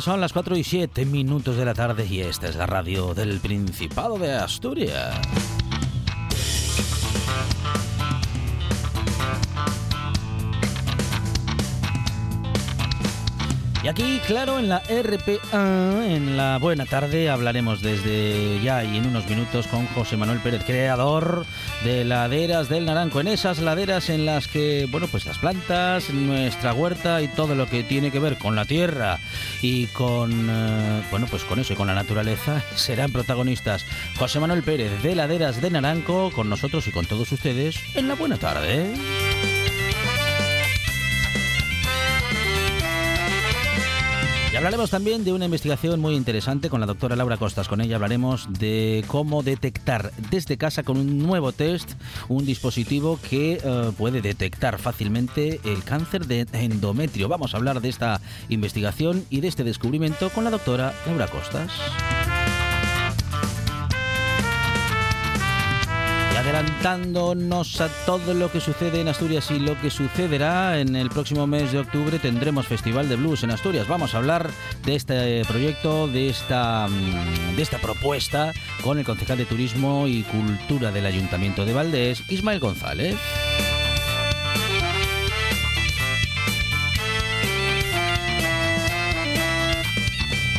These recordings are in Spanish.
Son las 4 y 7 minutos de la tarde y esta es la radio del Principado de Asturias. Claro, en la RPA, en la buena tarde, hablaremos desde ya y en unos minutos con José Manuel Pérez, creador de Laderas del Naranco. En esas laderas en las que, bueno, pues las plantas, nuestra huerta y todo lo que tiene que ver con la tierra y con, eh, bueno, pues con eso y con la naturaleza serán protagonistas. José Manuel Pérez de Laderas del Naranco con nosotros y con todos ustedes en la buena tarde. Hablaremos también de una investigación muy interesante con la doctora Laura Costas. Con ella hablaremos de cómo detectar desde casa con un nuevo test un dispositivo que eh, puede detectar fácilmente el cáncer de endometrio. Vamos a hablar de esta investigación y de este descubrimiento con la doctora Laura Costas. Adelantándonos a todo lo que sucede en Asturias y lo que sucederá en el próximo mes de octubre tendremos Festival de Blues en Asturias. Vamos a hablar de este proyecto, de esta, mm, de esta propuesta con el concejal de Turismo y Cultura del Ayuntamiento de Valdés, Ismael González.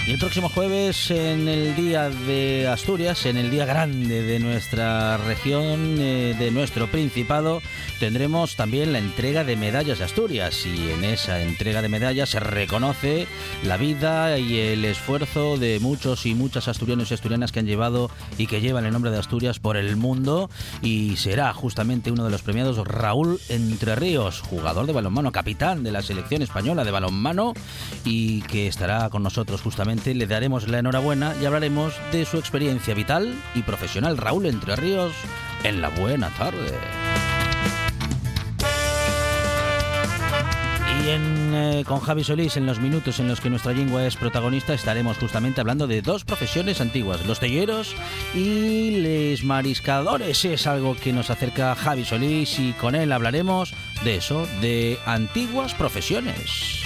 Y el próximo jueves, en el Día de Asturias, en el día grande de nuestra región, eh, de nuestro Principado, tendremos también la entrega de medallas de Asturias. Y en esa entrega de medallas se reconoce la vida y el esfuerzo de muchos y muchas asturianos y asturianas que han llevado y que llevan el nombre de Asturias por el mundo. Y será justamente uno de los premiados Raúl Entre Ríos, jugador de balonmano, capitán de la selección española de balonmano y que estará con nosotros justamente le daremos la enhorabuena y hablaremos de su experiencia vital y profesional Raúl Entre Ríos en la buena tarde. Y eh, con Javi Solís, en los minutos en los que nuestra lengua es protagonista, estaremos justamente hablando de dos profesiones antiguas, los telleros y los mariscadores. Es algo que nos acerca Javi Solís y con él hablaremos de eso, de antiguas profesiones.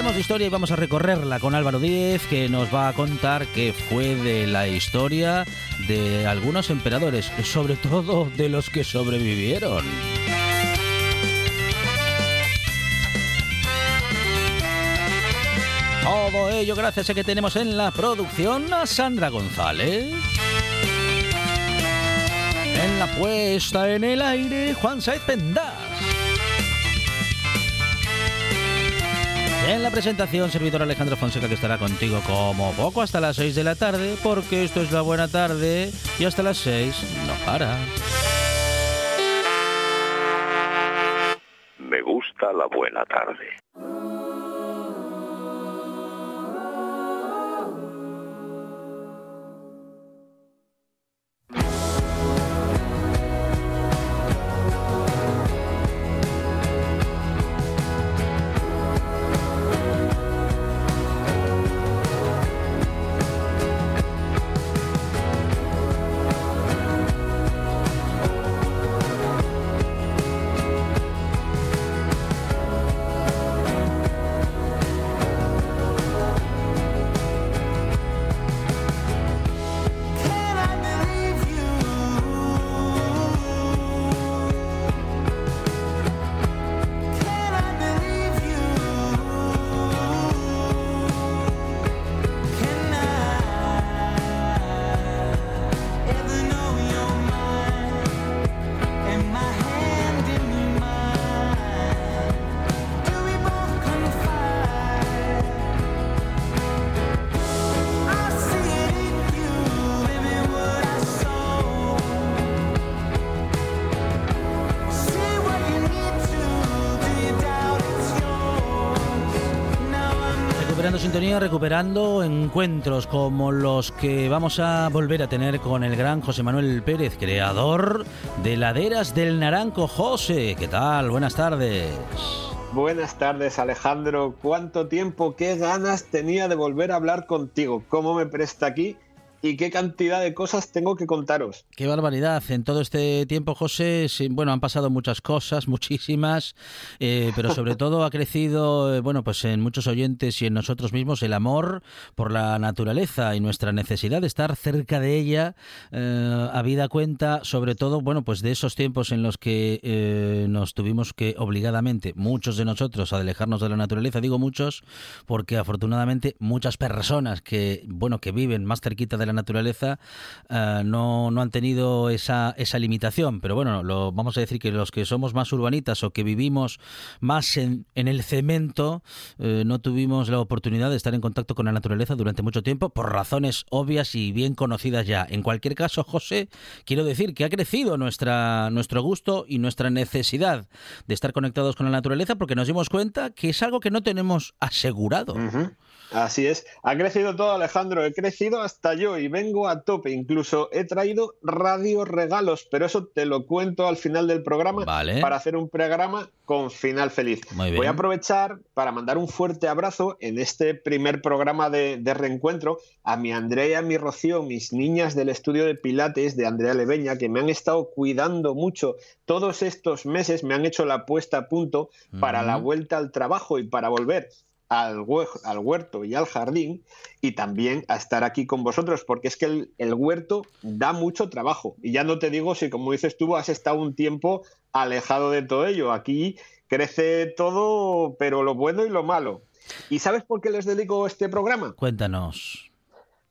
Hablaremos historia y vamos a recorrerla con Álvaro Díez, que nos va a contar qué fue de la historia de algunos emperadores, sobre todo de los que sobrevivieron. Todo ello gracias a que tenemos en la producción a Sandra González. En la puesta en el aire, Juan Saez Pendas. En la presentación, servidor Alejandro Fonseca, que estará contigo como poco hasta las 6 de la tarde, porque esto es la buena tarde y hasta las 6 no para. Me gusta la buena tarde. Sintonía, recuperando encuentros como los que vamos a volver a tener con el gran José Manuel Pérez, creador de Laderas del Naranco. José, ¿qué tal? Buenas tardes. Buenas tardes Alejandro, cuánto tiempo, qué ganas tenía de volver a hablar contigo, cómo me presta aquí y qué cantidad de cosas tengo que contaros. Qué barbaridad. En todo este tiempo, José, bueno, han pasado muchas cosas, muchísimas, eh, pero sobre todo ha crecido, eh, bueno, pues en muchos oyentes y en nosotros mismos el amor por la naturaleza y nuestra necesidad de estar cerca de ella, eh, habida cuenta, sobre todo, bueno, pues de esos tiempos en los que eh, nos tuvimos que obligadamente, muchos de nosotros, a alejarnos de la naturaleza. Digo muchos, porque afortunadamente muchas personas que, bueno, que viven más cerquita de la naturaleza uh, no, no han tenido esa, esa limitación. Pero bueno, lo, vamos a decir que los que somos más urbanitas o que vivimos más en, en el cemento, uh, no tuvimos la oportunidad de estar en contacto con la naturaleza durante mucho tiempo por razones obvias y bien conocidas ya. En cualquier caso, José, quiero decir que ha crecido nuestra, nuestro gusto y nuestra necesidad de estar conectados con la naturaleza porque nos dimos cuenta que es algo que no tenemos asegurado. Así es, ha crecido todo Alejandro, he crecido hasta yo y vengo a tope, incluso he traído radio regalos, pero eso te lo cuento al final del programa vale. para hacer un programa con final feliz. Voy a aprovechar para mandar un fuerte abrazo en este primer programa de, de, reencuentro a mi Andrea y a mi Rocío, mis niñas del estudio de Pilates de Andrea Leveña, que me han estado cuidando mucho todos estos meses, me han hecho la puesta a punto uh -huh. para la vuelta al trabajo y para volver al, al, huerto y al jardín y también a estar aquí con vosotros, porque es que el, el, huerto da mucho trabajo. Y ya no te digo si, como dices tú, has estado un tiempo alejado de todo ello. Aquí crece todo, pero lo bueno y lo malo. ¿Y sabes por qué les dedico este programa? Cuéntanos.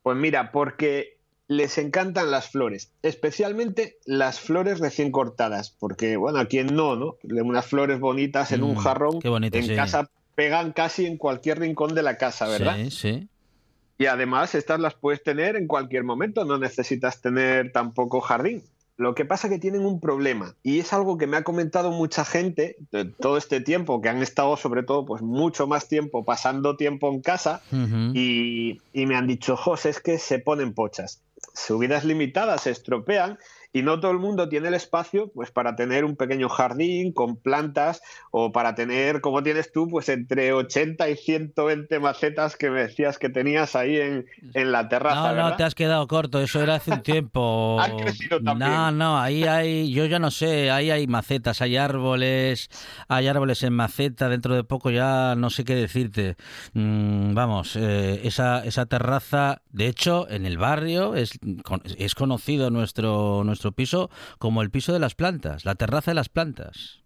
Pues mira, porque les encantan las flores, especialmente las flores recién cortadas, porque, bueno, a quien no, ¿no? Unas flores bonitas en mm, un jarrón bonito, en sí. casa pegan casi en cualquier rincón de la casa, ¿verdad? Sí, sí. Y además estas las puedes tener en cualquier momento, no necesitas tener tampoco jardín. Lo que pasa que tienen un problema y es algo que me ha comentado mucha gente de todo este tiempo, que han estado sobre todo pues mucho más tiempo pasando tiempo en casa uh -huh. y, y, me han dicho, José, es que se ponen pochas. Subidas limitadas se estropean y no todo el mundo tiene el espacio pues para tener un pequeño jardín con plantas o para tener, como tienes tú, pues entre 80 y 120 macetas que me decías que tenías ahí en, en la terraza. No, ¿verdad? no, te has quedado corto, eso era hace un tiempo. Han crecido también. No, no, ahí hay, yo ya no sé, ahí hay macetas, hay árboles, hay árboles en maceta, dentro de poco ya no sé qué decirte. Mm, vamos, eh, esa, esa terraza, de hecho, en el barrio es, es conocido nuestro, nuestro nuestro piso como el piso de las plantas, la terraza de las plantas.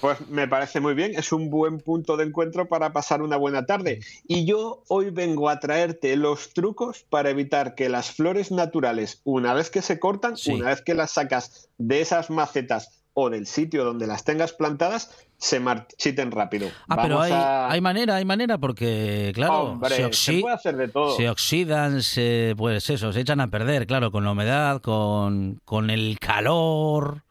Pues me parece muy bien, es un buen punto de encuentro para pasar una buena tarde. Y yo hoy vengo a traerte los trucos para evitar que las flores naturales, una vez que se cortan, Sí. una vez que las sacas de esas macetas o del sitio donde las tengas plantadas, se marchiten rápido. Ah, pero hay, a- hay manera, hay manera, porque, claro, Hombre, se, se oxi- puede hacer de todo. se oxidan, se, pues eso, se echan a perder, claro, con la humedad, con, con el calor.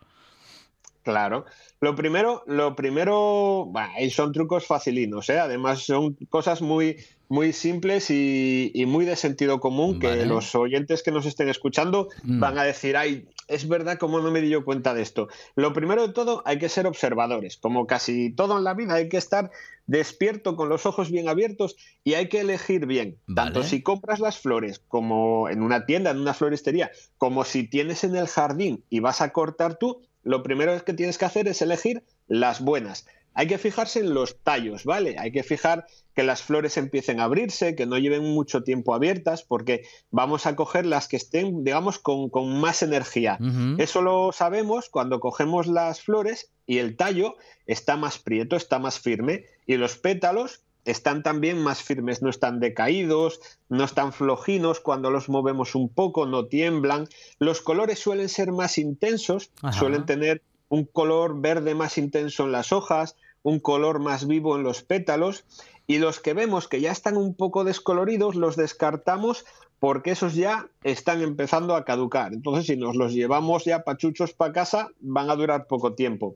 Claro. Lo primero, lo primero, son trucos facilinos, ¿eh? Además son cosas muy, muy simples y, y muy de sentido común Vale. que los oyentes que nos estén escuchando Mm. van a decir, ay, es verdad, ¿cómo no me di yo cuenta de esto? Lo primero de todo, hay que ser observadores. Como casi todo en la vida, hay que estar despierto con los ojos bien abiertos y hay que elegir bien. Tanto si compras las flores como en una tienda, en una floristería, como si tienes en el jardín y vas a cortar tú, lo primero que tienes que hacer es elegir las buenas. Hay que fijarse en los tallos, ¿vale? Hay que fijar que las flores empiecen a abrirse, que no lleven mucho tiempo abiertas, porque vamos a coger las que estén, digamos, con, con más energía. Eso lo sabemos cuando cogemos las flores y el tallo está más prieto, está más firme, y los pétalos están también más firmes, no están decaídos, no están flojinos, cuando los movemos un poco no tiemblan. Los colores suelen ser más intensos, Ajá. suelen tener un color verde más intenso en las hojas, un color más vivo en los pétalos, y los que vemos que ya están un poco descoloridos los descartamos porque esos ya están empezando a caducar. Entonces, si nos los llevamos ya pachuchos para casa, van a durar poco tiempo.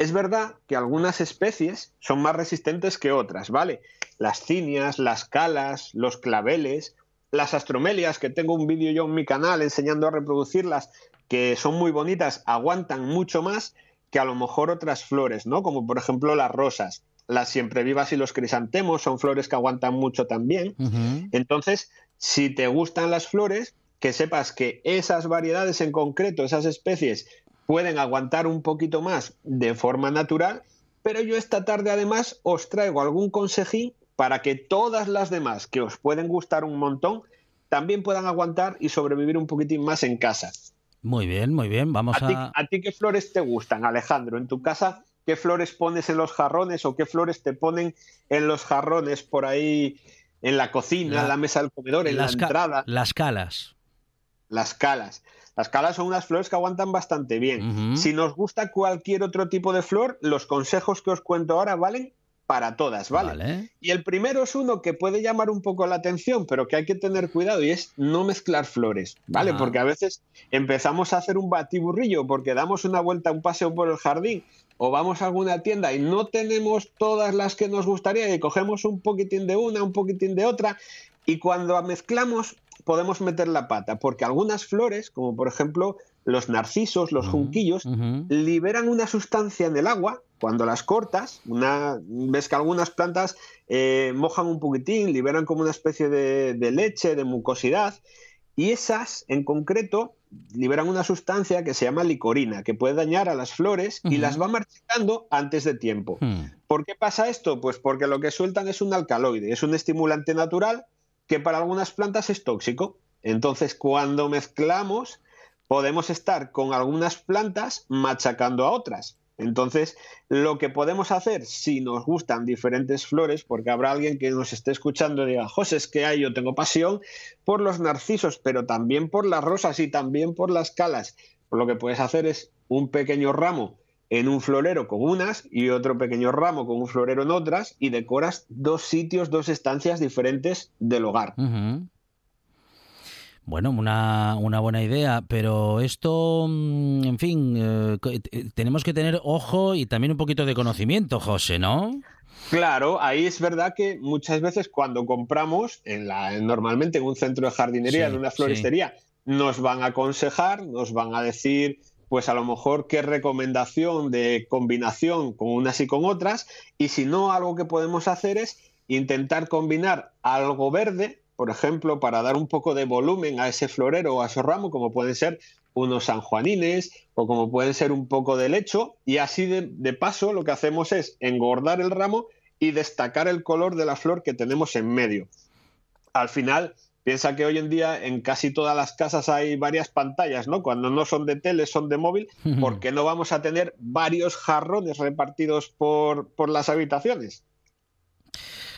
Es verdad que algunas especies son más resistentes que otras, ¿vale? Las cinias, las calas, los claveles, las astromelias, que tengo un vídeo yo en mi canal enseñando a reproducirlas, que son muy bonitas, aguantan mucho más que a lo mejor otras flores, ¿no? Como por ejemplo las rosas. Las siempre vivas y los crisantemos son flores que aguantan mucho también. Entonces, si te gustan las flores, que sepas que esas variedades en concreto, esas especies, pueden aguantar un poquito más de forma natural, pero yo esta tarde además os traigo algún consejín para que todas las demás que os pueden gustar un montón también puedan aguantar y sobrevivir un poquitín más en casa. Muy bien, muy bien, vamos a... ¿A ti qué flores te gustan, Alejandro? En tu casa, ¿qué flores pones en los jarrones o qué flores te ponen en los jarrones por ahí en la cocina, en la mesa del comedor, en la entrada. Las calas. Las calas. Las calas son unas flores que aguantan bastante bien. Si nos gusta cualquier otro tipo de flor, los consejos que os cuento ahora valen para todas, ¿vale? Y el primero es uno que puede llamar un poco la atención, pero que hay que tener cuidado y es no mezclar flores, ¿vale? Porque a veces empezamos a hacer un batiburrillo porque damos una vuelta, un paseo por el jardín o vamos a alguna tienda y no tenemos todas las que nos gustaría y cogemos un poquitín de una, un poquitín de otra y cuando mezclamos podemos meter la pata, porque algunas flores, como por ejemplo los narcisos, los junquillos, liberan una sustancia en el agua cuando las cortas. Una, ves que algunas plantas eh, mojan un poquitín, liberan como una especie de leche, de mucosidad, y esas en concreto liberan una sustancia que se llama licorina, que puede dañar a las flores y las va marchitando antes de tiempo. Hmm. ¿Por qué pasa esto? Pues porque lo que sueltan es un alcaloide, es un estimulante natural que para algunas plantas es tóxico. Entonces, cuando mezclamos, podemos estar con algunas plantas machacando a otras. Entonces, lo que podemos hacer, si nos gustan diferentes flores, porque habrá alguien que nos esté escuchando y diga, José, es que hay, yo tengo pasión por los narcisos, pero también por las rosas y también por las calas. lo que puedes hacer es un pequeño ramo en un florero con unas y otro pequeño ramo con un florero en otras y decoras dos sitios, dos estancias diferentes del hogar. Bueno, una, una, buena idea, pero esto, mm, en fin, eh, eh, tenemos que tener ojo y también un poquito de conocimiento, José, ¿no? Claro, ahí es verdad que muchas veces cuando compramos, en la, normalmente en un centro de jardinería, en una floristería, nos van a aconsejar, nos van a decir, pues a lo mejor qué recomendación de combinación con unas y con otras, y si no, algo que podemos hacer es intentar combinar algo verde por ejemplo, para dar un poco de volumen a ese florero o a ese ramo, como pueden ser unos sanjuanines o como pueden ser un poco de lecho, y así de, paso lo que hacemos es engordar el ramo y destacar el color de la flor que tenemos en medio. Al final, piensa que hoy en día en casi todas las casas hay varias pantallas, ¿no? Cuando no son de tele, son de móvil, porque no vamos a tener varios jarrones repartidos por, por las habitaciones?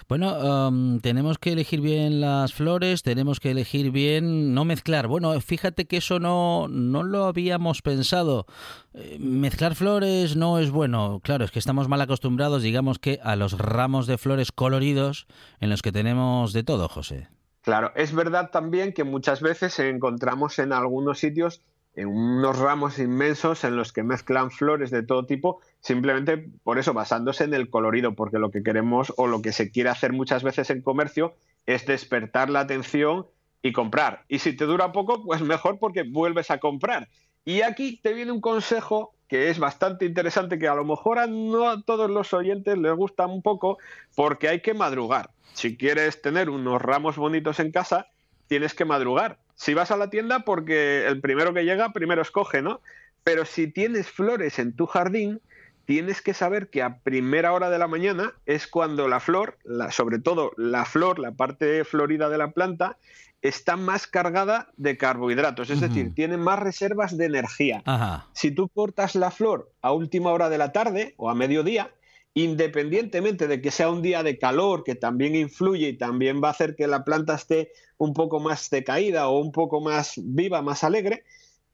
Bueno, tenemos que elegir bien las flores, tenemos que elegir bien, no mezclar. Bueno, fíjate que eso no, no lo habíamos pensado. Eh, mezclar flores no es bueno. Claro, es que estamos mal acostumbrados, digamos que, a los ramos de flores coloridos en los que tenemos de todo, José. Claro, es verdad también que muchas veces encontramos en algunos sitios en unos ramos inmensos en los que mezclan flores de todo tipo, simplemente por eso, basándose en el colorido, porque lo que queremos o lo que se quiere hacer muchas veces en comercio es despertar la atención y comprar. Y si te dura poco, pues mejor porque vuelves a comprar. Y aquí te viene un consejo que es bastante interesante, que a lo mejor a no a todos los oyentes les gusta un poco, porque hay que madrugar. Si quieres tener unos ramos bonitos en casa, tienes que madrugar si vas a la tienda porque el primero que llega primero escoge, ¿no? Pero si tienes flores en tu jardín, tienes que saber que a primera hora de la mañana es cuando la flor, sobre todo la flor, la parte florida de la planta, está más cargada de carbohidratos, es decir, tiene más reservas de energía. Si tú cortas la flor a última hora de la tarde o a mediodía, independientemente de que sea un día de calor, que también influye y también va a hacer que la planta esté un poco más decaída o un poco más viva, más alegre,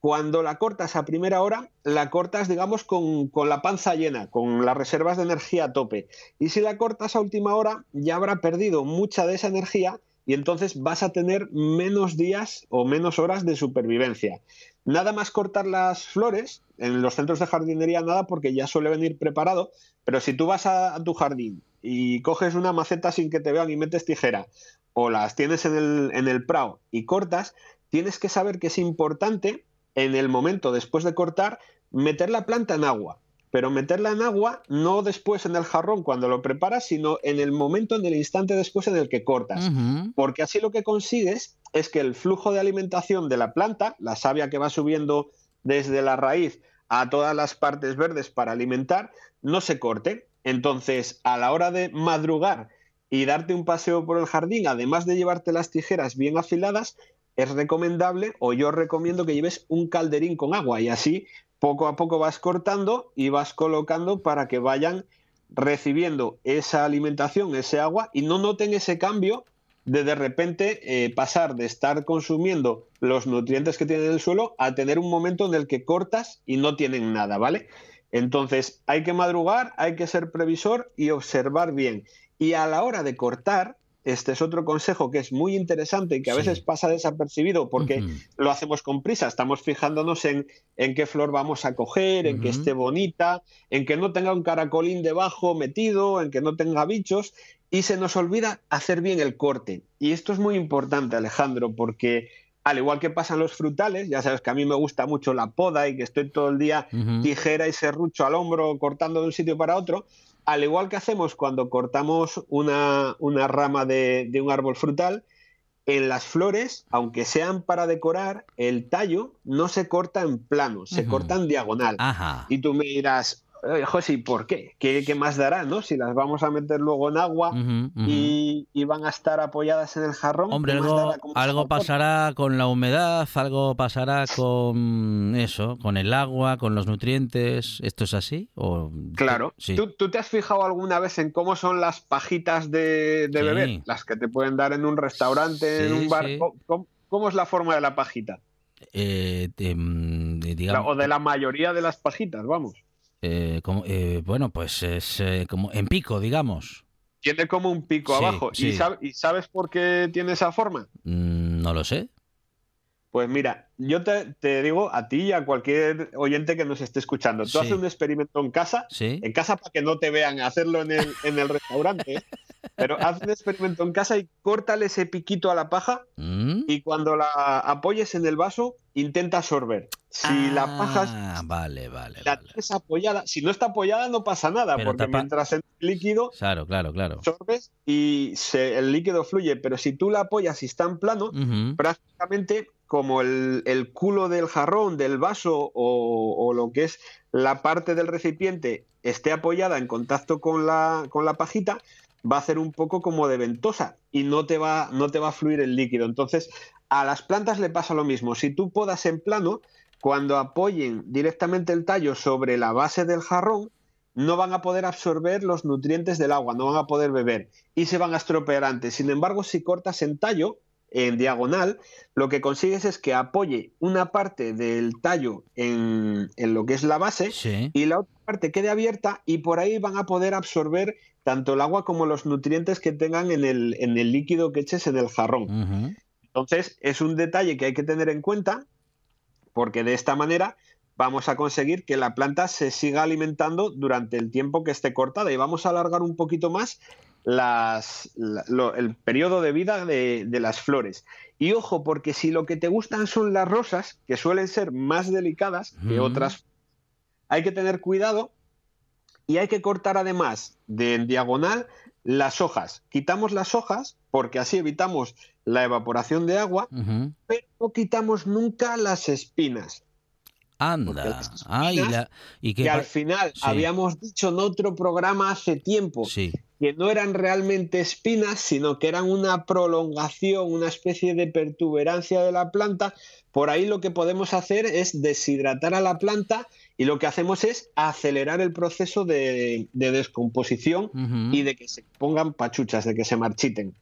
cuando la cortas a primera hora, la cortas, digamos, con, con, la panza llena, con las reservas de energía a tope. Y si la cortas a última hora, ya habrá perdido mucha de esa energía y entonces vas a tener menos días o menos horas de supervivencia. Nada más cortar las flores, en los centros de jardinería nada porque ya suele venir preparado, pero si tú vas a, tu jardín y coges una maceta sin que te vean y metes tijera, o las tienes en el, en el prado y cortas, tienes que saber que es importante en el momento después de cortar meter la planta en agua pero meterla en agua no después en el jarrón cuando lo preparas, sino en el momento, en el instante después en el que cortas. Porque así lo que consigues es que el flujo de alimentación de la planta, la savia que va subiendo desde la raíz a todas las partes verdes para alimentar, no se corte. Entonces, a la hora de madrugar y darte un paseo por el jardín, además de llevarte las tijeras bien afiladas, es recomendable o yo recomiendo que lleves un calderín con agua y así poco a poco vas cortando y vas colocando para que vayan recibiendo esa alimentación, ese agua y no noten ese cambio de de repente eh, pasar de estar consumiendo los nutrientes que tiene el suelo a tener un momento en el que cortas y no tienen nada, ¿vale? Entonces hay que madrugar, hay que ser previsor y observar bien. Y a la hora de cortar, este es otro consejo que es muy interesante y que a veces pasa desapercibido porque lo hacemos con prisa. Estamos fijándonos en, en qué flor vamos a coger, en que esté bonita, en que no tenga un caracolín debajo metido, en que no tenga bichos y se nos olvida hacer bien el corte. Y esto es muy importante, Alejandro, porque al igual que pasan los frutales, ya sabes que a mí me gusta mucho la poda y que estoy todo el día tijera y serrucho al hombro cortando de un sitio para otro, al igual que hacemos cuando cortamos una, rama de, un árbol frutal, en las flores, aunque sean para decorar, el tallo no se corta en plano, se corta en diagonal. Y tú me dirás, José, ¿por qué? qué? más dará, no? Si las vamos a meter luego en agua Y, van a estar apoyadas en el jarrón. Hombre, algo, pasará con la humedad, algo pasará con eso, con el agua, con los nutrientes. ¿Esto es así? ¿O... Claro. ¿Tú, te has fijado alguna vez en cómo son las pajitas de, beber? Las que te pueden dar en un restaurante, en un bar. ¿Cómo, es la forma de la pajita? Eh, mm, o de la mayoría de las pajitas, vamos. Eh, como, eh, bueno, pues es eh, como en pico, digamos. Tiene como un pico abajo. ¿Y, sabes por qué tiene esa forma? Mm, no lo sé. Pues mira, yo te, digo a ti y a cualquier oyente que nos esté escuchando, tú haces un experimento en casa, en casa para que no te vean hacerlo en el, en el restaurante, pero haz un experimento en casa y córtale ese piquito a la paja mm. y cuando la apoyes en el vaso, intenta absorber. Si la paja ah, vale, vale, la tienes apoyada, si no está apoyada no pasa nada, porque mientras el líquido claro, claro, claro. absorbes y el líquido fluye, pero si tú la apoyas y está en plano, prácticamente como el, culo del jarrón, del vaso o, lo que es la parte del recipiente esté apoyada en contacto con la, con la pajita, va a hacer un poco como de ventosa y no te va, no te va a fluir el líquido. Entonces, a las plantas le pasa lo mismo. Si tú podas en plano, cuando apoyen directamente el tallo sobre la base del jarrón, no van a poder absorber los nutrientes del agua, no van a poder beber y se van a estropear antes. Sin embargo, si cortas en tallo, en diagonal, lo que consigues es que apoye una parte del tallo en, lo que es la base y la otra parte quede abierta y por ahí van a poder absorber tanto el agua como los nutrientes que tengan en el, en el líquido que eches en el jarrón. Entonces, es un detalle que hay que tener en cuenta porque de esta manera vamos a conseguir que la planta se siga alimentando durante el tiempo que esté cortada. Y vamos a alargar un poquito más las, el periodo de vida de, las flores. Y ojo, porque si lo que te gustan son las rosas, que suelen ser más delicadas que otras, hay que tener cuidado y hay que cortar además de en diagonal las hojas. Quitamos las hojas porque así evitamos la evaporación de agua, pero no quitamos nunca las espinas. Anda, y que al final habíamos dicho en otro programa hace tiempo que no eran realmente espinas, sino que eran una prolongación, una especie de pertuberancia de la planta. Por ahí lo que podemos hacer es deshidratar a la planta y lo que hacemos es acelerar el proceso de, descomposición y de que se pongan pachuchas, de que se marchiten.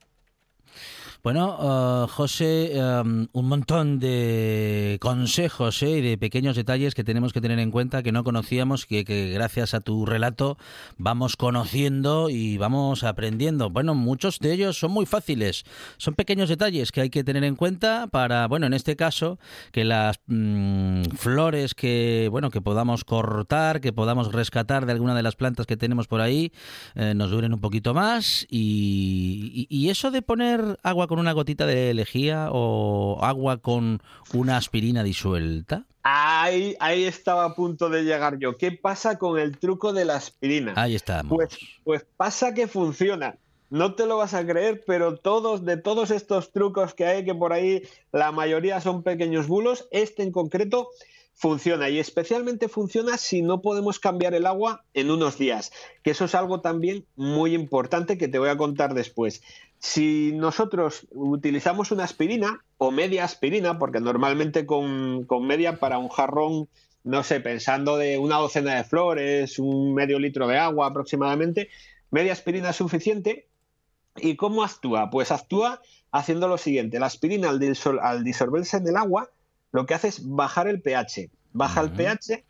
Bueno, uh, José, um, un montón de consejos ¿eh? y de pequeños detalles que tenemos que tener en cuenta que no conocíamos, que, que gracias a tu relato vamos conociendo y vamos aprendiendo. Bueno, muchos de ellos son muy fáciles, son pequeños detalles que hay que tener en cuenta para, bueno, en este caso, que las mm, flores que, bueno, que podamos cortar, que podamos rescatar de alguna de las plantas que tenemos por ahí, eh, nos duren un poquito más y, y eso de poner agua con una gotita de lejía o agua con una aspirina disuelta? Ahí, ahí estaba a punto de llegar yo. ¿Qué pasa con el truco de la aspirina? Ahí estamos. Pues, pues pasa que funciona. No te lo vas a creer, pero todos, de todos estos trucos que hay, que por ahí la mayoría son pequeños bulos, este en concreto funciona y especialmente funciona si no podemos cambiar el agua en unos días, que eso es algo también muy importante que te voy a contar después. Si nosotros utilizamos una aspirina o media aspirina, porque normalmente con, media para un jarrón, no sé, pensando de una docena de flores, un medio litro de agua aproximadamente, media aspirina es suficiente. ¿Y cómo actúa? Pues actúa haciendo lo siguiente. La aspirina al, al disolverse en el agua lo que hace es bajar el pH. Baja el pH,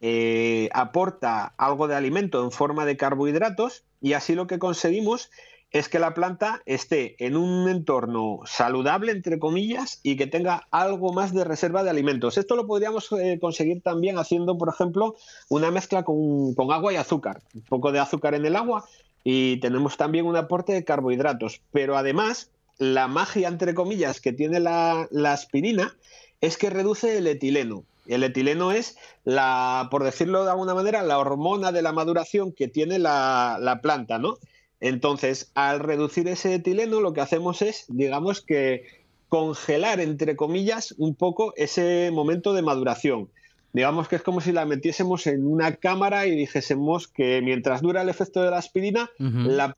eh, aporta algo de alimento en forma de carbohidratos y así lo que conseguimos es que la planta esté en un entorno saludable, entre comillas, y que tenga algo más de reserva de alimentos. Esto lo podríamos eh, conseguir también haciendo, por ejemplo, una mezcla con, agua y azúcar. Un poco de azúcar en el agua y tenemos también un aporte de carbohidratos. Pero además, la magia, entre comillas, que tiene la aspirina es que reduce el etileno. El etileno es la, por decirlo de alguna manera, la hormona de la maduración que tiene la, planta, ¿no? Entonces, al reducir ese etileno, lo que hacemos es, digamos que congelar, entre comillas, un poco ese momento de maduración. Digamos que es como si la metiésemos en una cámara y dijésemos que mientras dura el efecto de la aspirina, la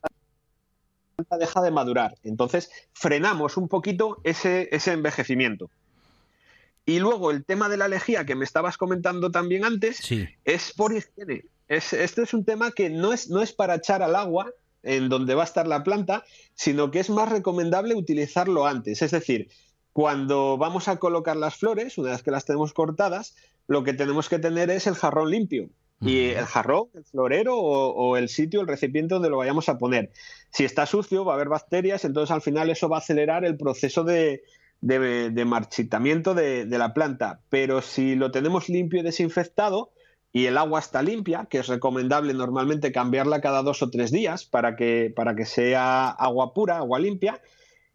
planta deja de madurar. Entonces, frenamos un poquito ese, ese envejecimiento. Y luego el tema de la lejía que me estabas comentando también antes es por higiene. Es, este es un tema que no es, no es para echar al agua en donde va a estar la planta, sino que es más recomendable utilizarlo antes. Es decir, cuando vamos a colocar las flores, una vez que las tenemos cortadas, lo que tenemos que tener es el jarrón limpio. Y el jarrón, el florero o, o, el sitio, el recipiente donde lo vayamos a poner. Si está sucio, va a haber bacterias, entonces al final eso va a acelerar el proceso de, de, marchitamiento de, la planta. Pero si lo tenemos limpio y desinfectado y el agua está limpia, que es recomendable normalmente cambiarla cada dos o tres días para que, para que sea agua pura, agua limpia,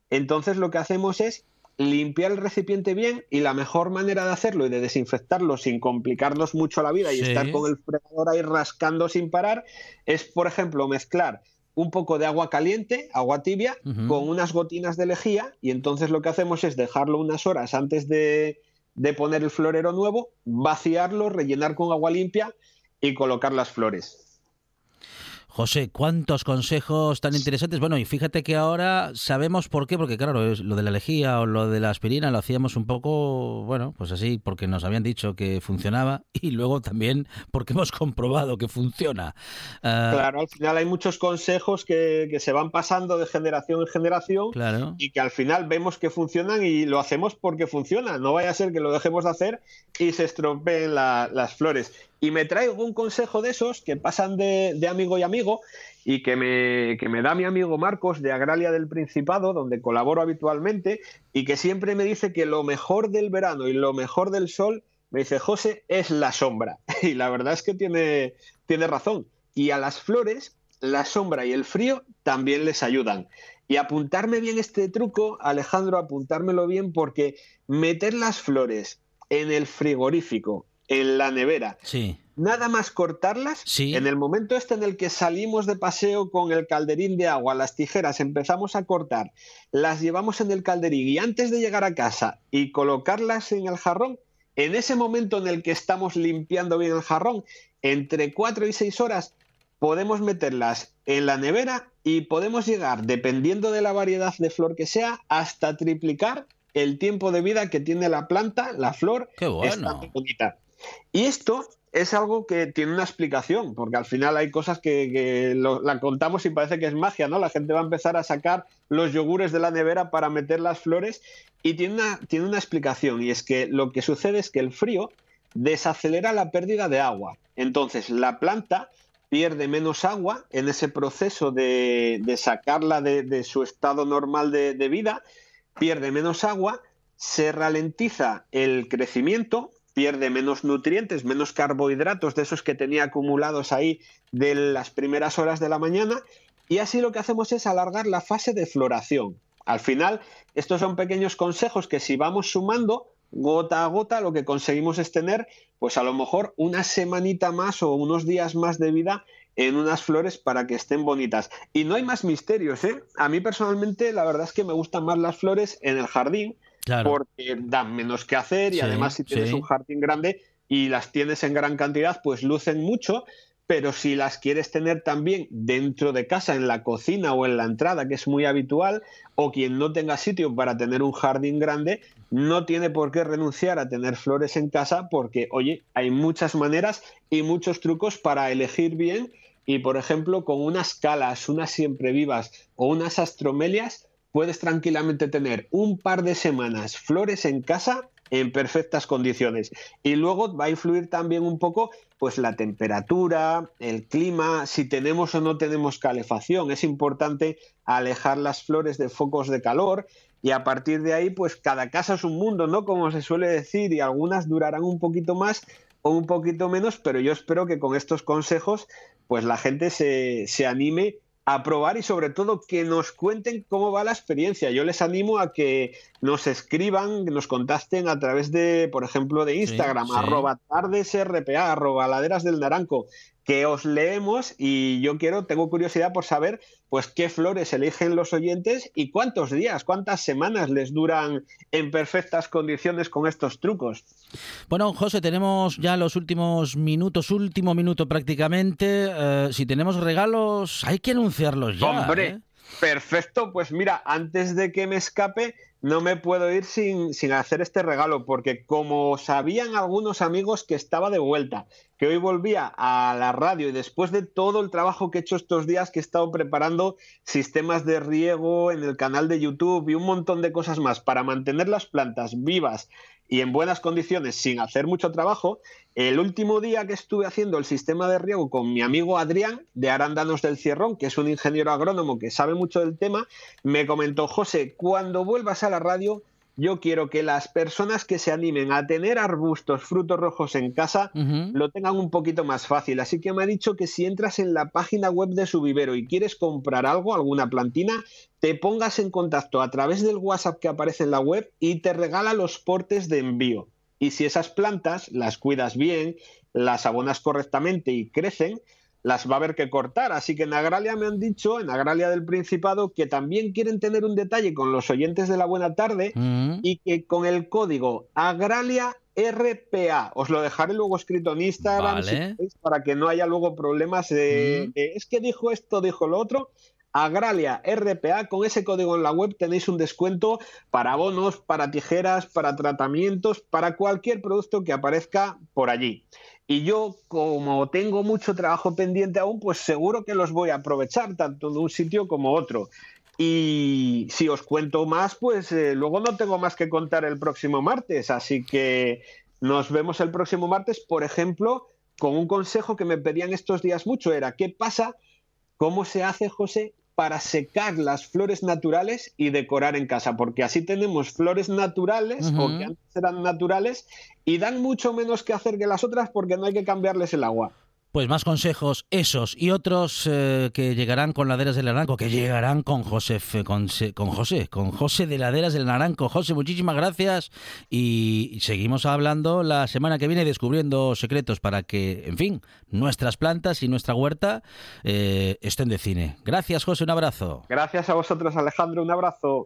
entonces lo que hacemos es limpiar el recipiente bien y la mejor manera de hacerlo y de desinfectarlo sin complicarnos mucho la vida y estar con el fregador ahí rascando sin parar es, por ejemplo, mezclar un poco de agua caliente, agua tibia, con unas gotinas de lejía y entonces lo que hacemos es dejarlo unas horas antes de, de poner el florero nuevo, vaciarlo, rellenar con agua limpia y colocar las flores. José, cuántos consejos tan interesantes. Bueno, y fíjate que ahora sabemos por qué, porque claro, lo de la lejía o lo de la aspirina lo hacíamos un poco, bueno, pues así, porque nos habían dicho que funcionaba y luego también porque hemos comprobado que funciona. Ah, claro, al final hay muchos consejos que, se van pasando de generación en generación y que al final vemos que funcionan y lo hacemos porque funciona. No vaya a ser que lo dejemos de hacer y se estropeen las flores y me traigo un consejo de esos que pasan de, amigo y amigo y que me, me, da mi amigo Marcos de Agralia del Principado, donde colaboro habitualmente, y que siempre me dice que lo mejor del verano y lo mejor del sol, me dice José, es la sombra. Y la verdad es que tiene, tiene razón. Y a las flores, la sombra y el frío también les ayudan. Y apuntarme bien este truco, Alejandro, apuntármelo bien, porque meter las flores en el frigorífico en la nevera. Sí. Nada más cortarlas, en el momento este en el que salimos de paseo con el calderín de agua, las tijeras, empezamos a cortar, las llevamos en el calderín y antes de llegar a casa y colocarlas en el jarrón, en ese momento en el que estamos limpiando bien el jarrón, entre 4 y 6 horas, podemos meterlas en la nevera y podemos llegar, dependiendo de la variedad de flor que sea, hasta triplicar el tiempo de vida que tiene la planta, la flor. Qué bueno. Y esto es algo que tiene una explicación, porque al final hay cosas que, la contamos y parece que es magia, ¿no? La gente va a empezar a sacar los yogures de la nevera para meter las flores y tiene una, tiene una explicación, y es que lo que sucede es que el frío desacelera la pérdida de agua. Entonces, la planta pierde menos agua en ese proceso de, sacarla de, su estado normal de vida, pierde menos agua, se ralentiza el crecimiento, pierde menos nutrientes, menos carbohidratos de esos que tenía acumulados ahí de las primeras horas de la mañana y así lo que hacemos es alargar la fase de floración. Al final, estos son pequeños consejos que si vamos sumando gota a gota, lo que conseguimos es tener, pues a lo mejor una semanita más o unos días más de vida en unas flores para que estén bonitas. Y no hay más misterios, ¿eh? A mí personalmente la verdad es que me gustan más las flores en el jardín, porque dan menos que hacer y además si tienes un jardín grande y las tienes en gran cantidad, pues lucen mucho, pero si las quieres tener también dentro de casa, en la cocina o en la entrada, que es muy habitual, o quien no tenga sitio para tener un jardín grande, no tiene por qué renunciar a tener flores en casa porque, oye, hay muchas maneras y muchos trucos para elegir bien y, por ejemplo, con unas calas, unas siempre vivas o unas astromelias, puedes tranquilamente tener un par de semanas flores en casa en perfectas condiciones. Y luego va a influir también un poco pues la temperatura, el clima, si tenemos o no tenemos calefacción. Es importante alejar las flores de focos de calor y a partir de ahí pues cada casa es un mundo, ¿no? Como se suele decir y algunas durarán un poquito más o un poquito menos, pero yo espero que con estos consejos pues la gente se, se anime a probar y sobre todo que nos cuenten cómo va la experiencia. Yo les animo a que nos escriban, nos contacten a través de, por ejemplo, de Instagram, arroba tardesrpa, arroba laderas del naranco, que os leemos y yo quiero, tengo curiosidad por saber pues qué flores eligen los oyentes y cuántos días, cuántas semanas les duran en perfectas condiciones con estos trucos. Bueno, José, tenemos ya los últimos minutos, último minuto prácticamente. Eh, si tenemos regalos, hay que anunciarlos ya. Hombre, ¿eh? perfecto. Pues mira, antes de que me escape, no me puedo ir sin, sin, hacer este regalo, porque como sabían algunos amigos que estaba de vuelta, que hoy volvía a la radio y después de todo el trabajo que he hecho estos días, que he estado preparando sistemas de riego en el canal de YouTube y un montón de cosas más para mantener las plantas vivas y en buenas condiciones sin hacer mucho trabajo, el último día que estuve haciendo el sistema de riego con mi amigo Adrián de Arándanos del Cierrón, que es un ingeniero agrónomo que sabe mucho del tema, me comentó, José, cuando vuelvas a la radio, yo quiero que las personas que se animen a tener arbustos, frutos rojos en casa, lo tengan un poquito más fácil. Así que me ha dicho que si entras en la página web de su vivero y quieres comprar algo, alguna plantina, te pongas en contacto a través del WhatsApp que aparece en la web y te regala los portes de envío. Y si esas plantas las cuidas bien, las abonas correctamente y crecen, las va a haber que cortar. Así que en Agralia me han dicho, en Agralia del Principado, que también quieren tener un detalle con los oyentes de la Buena Tarde mm. y que con el código Agralia RPA, os lo dejaré luego escrito en Instagram para que no haya luego problemas de, mm. es que dijo esto, dijo lo otro. Agralia RPA, con ese código en la web tenéis un descuento para bonos, para tijeras, para tratamientos, para cualquier producto que aparezca por allí. Y yo, como tengo mucho trabajo pendiente aún, pues seguro que los voy a aprovechar, tanto de un sitio como otro. Y si os cuento más, pues eh, luego no tengo más que contar el próximo martes. Así que nos vemos el próximo martes, por ejemplo, con un consejo que me pedían estos días mucho, era, ¿qué pasa? ¿Cómo se hace, José, para secar las flores naturales y decorar en casa, porque así tenemos flores naturales o que antes eran naturales y dan mucho menos que hacer que las otras porque no hay que cambiarles el agua. Pues más consejos, esos y otros eh, que llegarán con Laderas del Naranco, que llegarán con José, con, con, José, con José de Laderas del Naranco. José, muchísimas gracias y seguimos hablando la semana que viene descubriendo secretos para que, en fin, nuestras plantas y nuestra huerta eh, estén de cine. Gracias, José, un abrazo. Gracias a vosotros, Alejandro, un abrazo.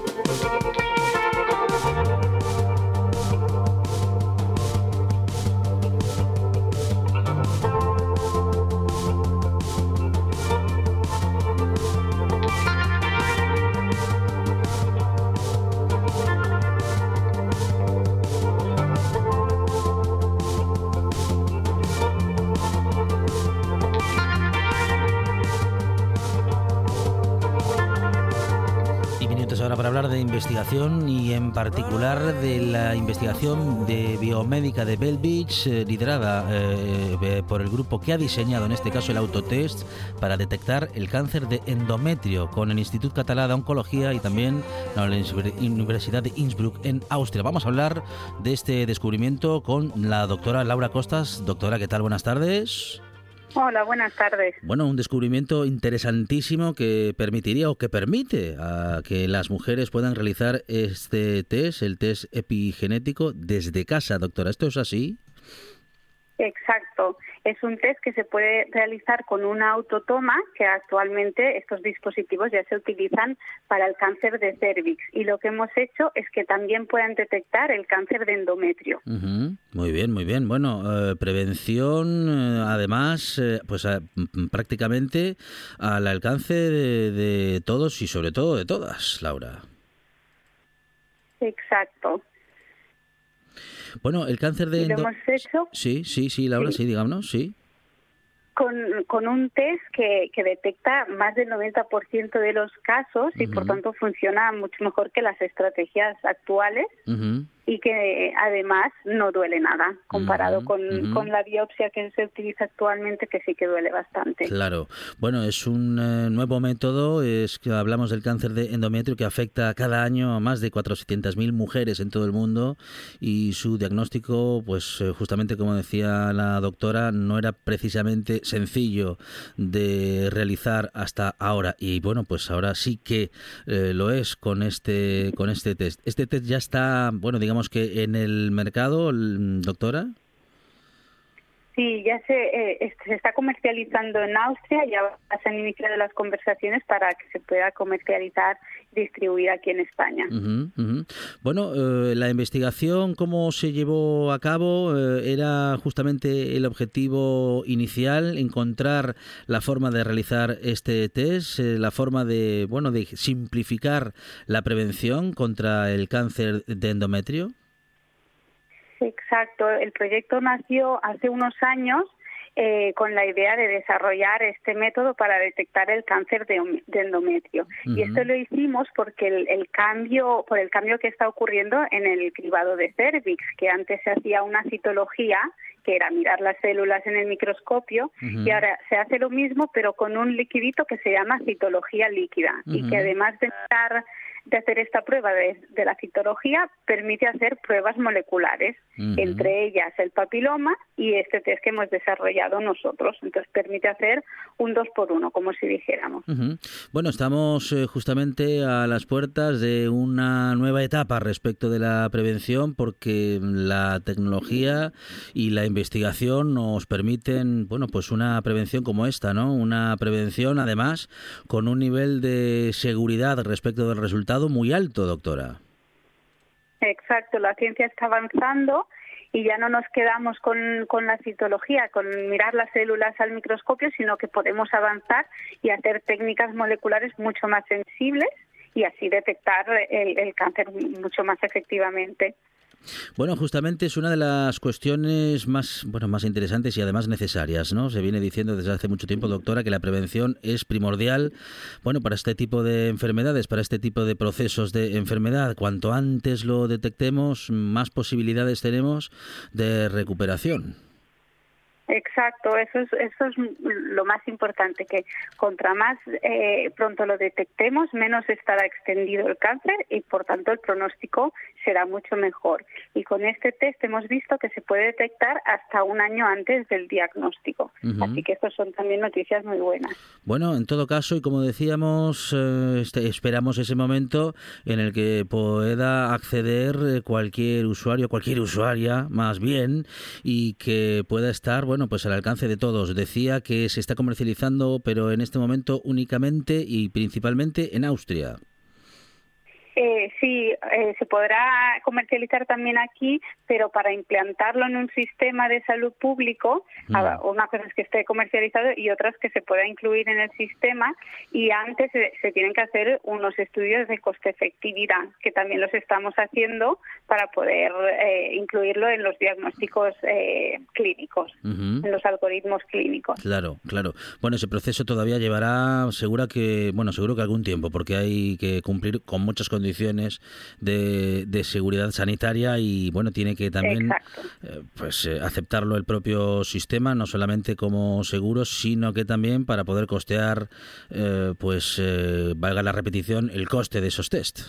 Investigación y en particular de la investigación de biomédica de Bell Beach, eh, liderada eh, eh, por el grupo que ha diseñado en este caso el autotest para detectar el cáncer de endometrio con el Instituto Catalá de Oncología y también la Universidad de Innsbruck en Austria. Vamos a hablar de este descubrimiento con la doctora Laura Costas. Doctora, ¿qué tal? Buenas tardes. Hola, buenas tardes. Bueno, un descubrimiento interesantísimo que permitiría o que permite a que las mujeres puedan realizar este test, el test epigenético, desde casa, doctora. ¿Esto es así? Exacto. Es un test que se puede realizar con una autotoma, que actualmente estos dispositivos ya se utilizan para el cáncer de cervix. Y lo que hemos hecho es que también puedan detectar el cáncer de endometrio. Muy bien, muy bien. Bueno, eh, prevención, eh, además, eh, pues prácticamente al alcance de todos y sobre todo de todas, Laura. Exacto. Bueno, el cáncer de... Endo... hecho? Sí, sí, sí, Laura, sí, digamos, sí. Con, con, un test que, que detecta más del 90% de los casos y por tanto funciona mucho mejor que las estrategias actuales y que además no duele nada comparado con, con, la biopsia que se utiliza actualmente que sí que duele bastante. Claro. Bueno, es un eh, nuevo método, es que hablamos del cáncer de endometrio que afecta cada año a más de 400.000 mujeres en todo el mundo y su diagnóstico, pues eh, justamente como decía la doctora, no era precisamente sencillo de realizar hasta ahora y bueno, pues ahora sí que eh, lo es con este con este test. Este test ya está, bueno, digamos que en el mercado, doctora? Sí, ya se, eh, se está comercializando en Austria, ya se han iniciado las conversaciones para que se pueda comercializar y distribuir aquí en España. Bueno, eh, la investigación, ¿cómo se llevó a cabo? Eh, ¿Era justamente el objetivo inicial, encontrar la forma de realizar este test, la forma de, bueno, de simplificar la prevención contra el cáncer de endometrio? Exacto. El proyecto nació hace unos años eh, con la idea de desarrollar este método para detectar el cáncer de, endometrio. Y esto lo hicimos porque el, cambio, por el cambio que está ocurriendo en el cribado de cervix, que antes se hacía una citología que era mirar las células en el microscopio, y ahora se hace lo mismo, pero con un liquidito que se llama citología líquida, y que además de estar de hacer esta prueba de, la citología permite hacer pruebas moleculares, entre ellas el papiloma y este test que hemos desarrollado nosotros. Entonces permite hacer un dos por uno, como si dijéramos. Bueno, estamos eh, justamente a las puertas de una nueva etapa respecto de la prevención porque la tecnología y la investigación nos permiten, bueno, pues una prevención como esta, ¿no? Una prevención además con un nivel de seguridad respecto del resultado muy alto, doctora. Exacto, la ciencia está avanzando y ya no nos quedamos con, con, la citología, con mirar las células al microscopio, sino que podemos avanzar y hacer técnicas moleculares mucho más sensibles y así detectar el cáncer mucho más efectivamente. Bueno, justamente es una de las cuestiones más, bueno, más interesantes y además necesarias, ¿no? Se viene diciendo desde hace mucho tiempo, doctora, que la prevención es primordial, bueno, para este tipo de enfermedades, para este tipo de procesos de enfermedad. Cuanto antes lo detectemos, más posibilidades tenemos de recuperación. Exacto, eso es, eso es lo más importante, que contra más eh, pronto lo detectemos, menos estará extendido el cáncer y por tanto el pronóstico será mucho mejor. Y con este test hemos visto que se puede detectar hasta un año antes del diagnóstico. Así que estas son también noticias muy buenas. Bueno, en todo caso, y como decíamos, eh, este, esperamos ese momento en el que pueda acceder eh, cualquier usuario, cualquier usuaria más bien, y que pueda estar, bueno, pues al alcance de todos. Decía que se está comercializando, pero en este momento únicamente y principalmente en Austria. Eh, sí, eh, se podrá comercializar también aquí, pero para implantarlo en un sistema de salud público, mm. una cosa es que esté comercializado y otras que se pueda incluir en el sistema y antes se, tienen que hacer unos estudios de coste-efectividad, que también los estamos haciendo para poder eh, incluirlo en los diagnósticos eh, clínicos, en los algoritmos clínicos. Claro, claro. Bueno, ese proceso todavía llevará, segura que, bueno, seguro que algún tiempo, porque hay que cumplir con muchas condiciones condiciones de, seguridad sanitaria y bueno, tiene que también eh, pues eh, aceptarlo el propio sistema, no solamente como seguro, sino que también para poder costear, pues valga la repetición, el coste de esos test.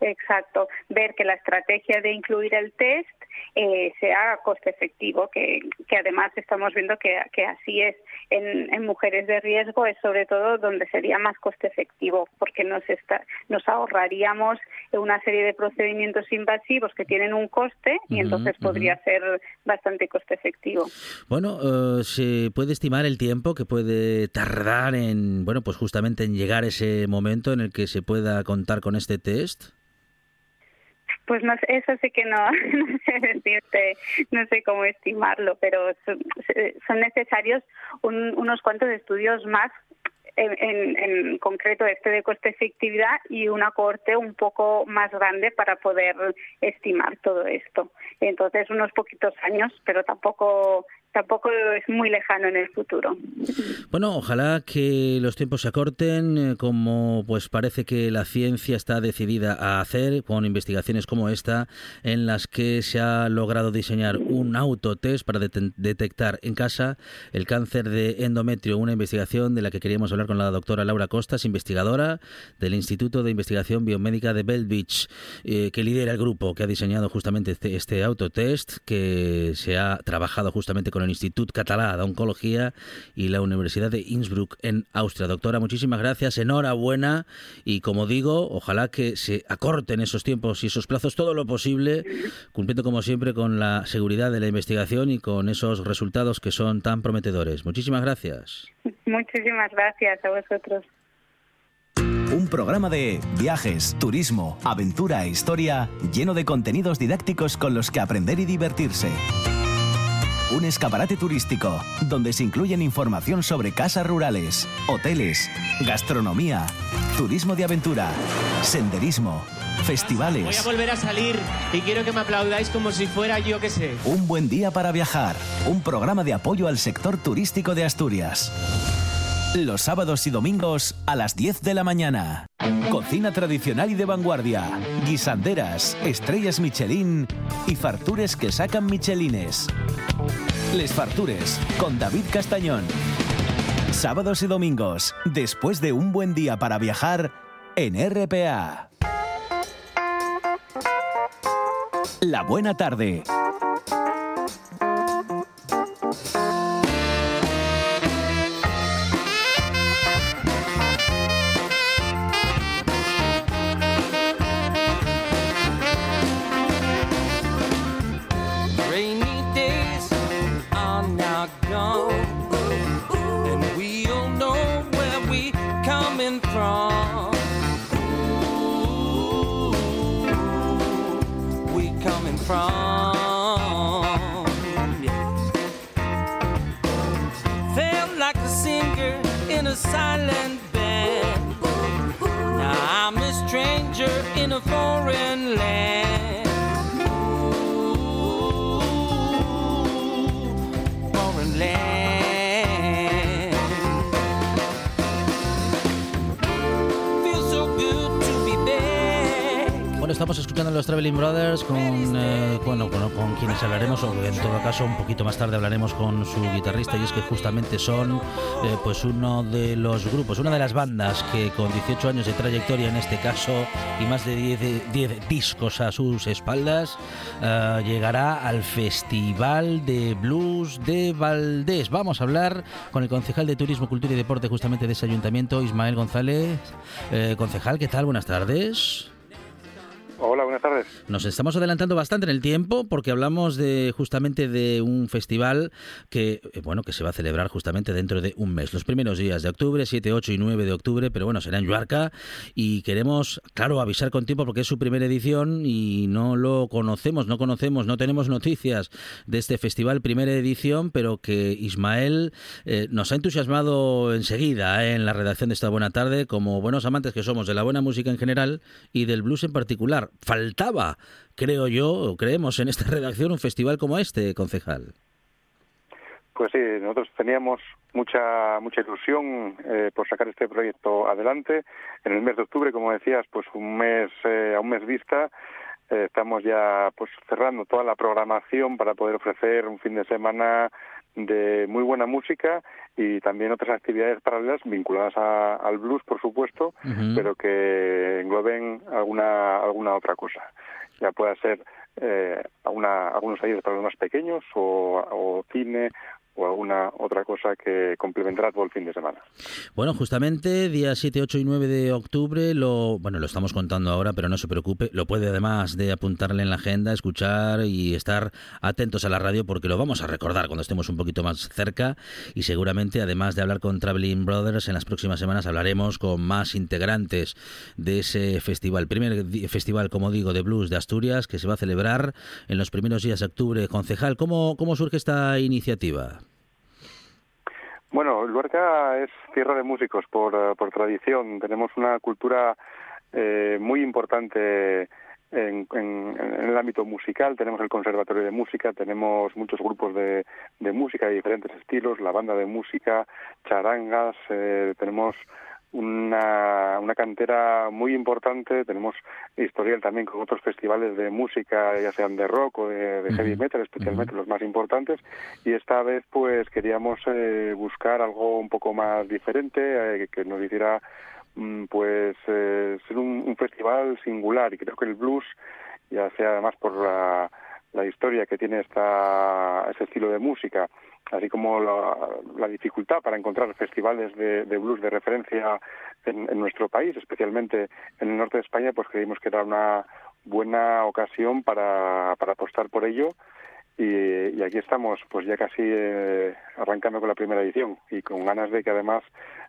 Exacto, ver que la estrategia de incluir el test eh, sea coste efectivo, que, que además estamos viendo que, que así es en, mujeres de riesgo, es sobre todo donde sería más coste efectivo, porque nos, está, nos ahorraríamos una serie de procedimientos invasivos que tienen un coste y entonces podría ser bastante coste efectivo. Bueno, eh, ¿se puede estimar el tiempo que puede tardar en, bueno, pues justamente en llegar ese momento en el que se pueda contar con este test? Pues no, eso sí que no, no sé decirte, no sé cómo estimarlo, pero son, necesarios unos cuantos estudios más en, en, concreto este de coste efectividad y una corte un poco más grande para poder estimar todo esto. Entonces, unos poquitos años, pero tampoco tampoco es muy lejano en el futuro. Bueno, ojalá que los tiempos se acorten, eh, como pues parece que la ciencia está decidida a hacer con investigaciones como esta, en las que se ha logrado diseñar un autotest para detectar en casa el cáncer de endometrio, una investigación de la que queríamos hablar con la doctora Laura Costas, investigadora del Instituto de Investigación Biomédica de Belvich, eh, que lidera el grupo que ha diseñado justamente este, este autotest, que se ha trabajado justamente con el Institut Català de Oncología y la Universidad de Innsbruck en Austria. Doctora, muchísimas gracias, enhorabuena y como digo, ojalá que se acorten esos tiempos y esos plazos todo lo posible, cumpliendo como siempre con la seguridad de la investigación y con esos resultados que son tan prometedores. Muchísimas gracias. Muchísimas gracias a vosotros. Un programa de viajes, turismo, aventura e historia lleno de contenidos didácticos con los que aprender y divertirse. Un escaparate turístico donde se incluyen información sobre casas rurales, hoteles, gastronomía, turismo de aventura, senderismo, festivales. Voy a volver a salir y quiero que me aplaudáis como si fuera yo que sé. Un buen día para viajar. Un programa de apoyo al sector turístico de Asturias. Los sábados y domingos a las 10 de la mañana. Cocina tradicional y de vanguardia. Guisanderas, estrellas Michelin y fartures que sacan Michelines. Les Fartures con David Castañón. Sábados y domingos, después de un buen día para viajar en RPA. La buena tarde Brothers con, eh, bueno, con, quienes hablaremos, o en todo caso un poquito más tarde hablaremos con su guitarrista, y es que justamente son eh, pues uno de los grupos, una de las bandas que con 18 años de trayectoria en este caso y más de 10, discos a sus espaldas, eh, llegará al Festival de Blues de Valdés. Vamos a hablar con el concejal de Turismo, Cultura y Deporte justamente de ese ayuntamiento, Ismael González. concejal, ¿qué tal? Buenas tardes. Hola, buenas tardes. Nos estamos adelantando bastante en el tiempo porque hablamos de justamente de un festival que eh, bueno que se va a celebrar justamente dentro de un mes, los primeros días de octubre, 7, 8 y 9 de octubre, pero bueno, será en Yuarca y queremos, claro, avisar con tiempo porque es su primera edición y no lo conocemos, no conocemos, no tenemos noticias de este festival primera edición, pero que Ismael eh, nos ha entusiasmado enseguida eh, en la redacción de esta buena tarde como buenos amantes que somos de la buena música en general y del blues en particular. Faltaba, creo yo, o creemos en esta redacción, un festival como este, concejal. Pues sí, nosotros teníamos mucha mucha ilusión eh, por sacar este proyecto adelante. En el mes de octubre, como decías, pues un mes eh, a un mes vista, eh, estamos ya pues cerrando toda la programación para poder ofrecer un fin de semana de muy buena música y también otras actividades paralelas vinculadas al blues, por supuesto, pero que engloben alguna alguna otra cosa. Ya pueda ser eh, alguna, algunos talleres para los más pequeños o, o cine o alguna otra cosa que complementará todo el fin de semana. Bueno, justamente día 7, 8 y 9 de octubre, lo bueno, lo estamos contando ahora, pero no se preocupe, lo puede además de apuntarle en la agenda, escuchar y estar atentos a la radio porque lo vamos a recordar cuando estemos un poquito más cerca y seguramente además de hablar con Traveling Brothers en las próximas semanas hablaremos con más integrantes de ese festival, primer festival, como digo, de blues de Asturias que se va a celebrar en los primeros días de octubre. Concejal, ¿cómo, cómo surge esta iniciativa? Bueno, Luarca es tierra de músicos por, eh, por tradición. Tenemos una cultura eh, muy importante en, el ámbito musical. Tenemos el Conservatorio de Música, tenemos muchos grupos de, de música de diferentes estilos, la banda de música, charangas, eh, tenemos una, una cantera muy importante. Tenemos historial también con otros festivales de música, ya sean de rock o de, heavy metal, especialmente los más importantes. Y esta vez, pues, queríamos eh, buscar algo un poco más diferente, eh, que nos hiciera, mm, pues, eh, ser un, un, festival singular. Y creo que el blues, ya sea además por la, la historia que tiene esta, ese estilo de música, así como la, dificultad para encontrar festivales de, blues de referencia en, nuestro país, especialmente en el norte de España, pues creímos que era una buena ocasión para, apostar por ello. Y, aquí estamos, pues ya casi eh, arrancando con la primera edición y con ganas de que además